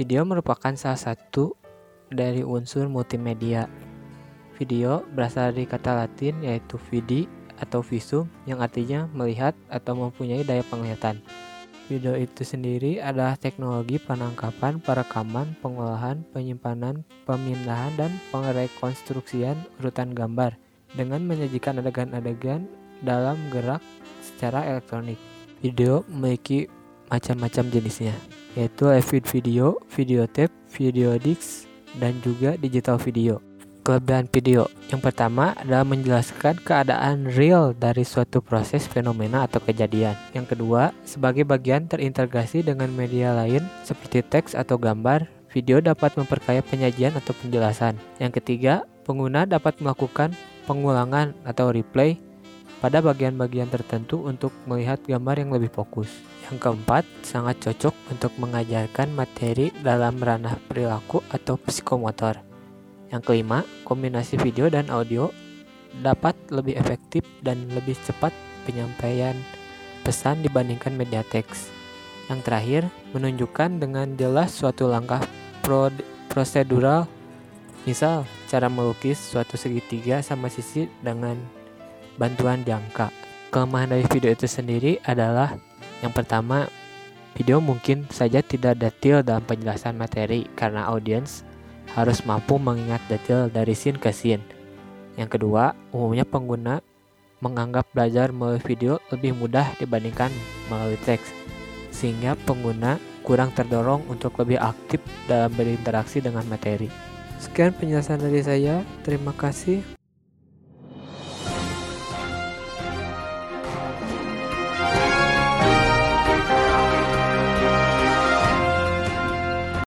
Video merupakan salah satu dari unsur multimedia. Video berasal dari kata Latin yaitu vidi atau visum yang artinya melihat atau mempunyai daya penglihatan. Video itu sendiri adalah teknologi penangkapan, perekaman, pengolahan, penyimpanan, pemindahan, dan pengrekonstruksian urutan gambar dengan menyajikan adegan-adegan dalam gerak secara elektronik. Video memiliki macam-macam jenisnya yaitu live video, video tape, video disc, dan juga digital video. Kelebihan video yang pertama adalah menjelaskan keadaan real dari suatu proses fenomena atau kejadian. Yang kedua, sebagai bagian terintegrasi dengan media lain seperti teks atau gambar, video dapat memperkaya penyajian atau penjelasan. Yang ketiga, pengguna dapat melakukan pengulangan atau replay pada bagian-bagian tertentu untuk melihat gambar yang lebih fokus. Yang keempat, sangat cocok untuk mengajarkan materi dalam ranah perilaku atau psikomotor. Yang kelima, kombinasi video dan audio dapat lebih efektif dan lebih cepat penyampaian pesan dibandingkan media teks. Yang terakhir, menunjukkan dengan jelas suatu langkah prosedural, misal cara melukis suatu segitiga sama sisi dengan bantuan jangka. Kelemahan dari video itu sendiri adalah yang pertama, video mungkin saja tidak detail dalam penjelasan materi karena audiens harus mampu mengingat detail dari scene ke scene. Yang kedua, umumnya pengguna menganggap belajar melalui video lebih mudah dibandingkan melalui teks, sehingga pengguna kurang terdorong untuk lebih aktif dalam berinteraksi dengan materi. Sekian penjelasan dari saya, terima kasih.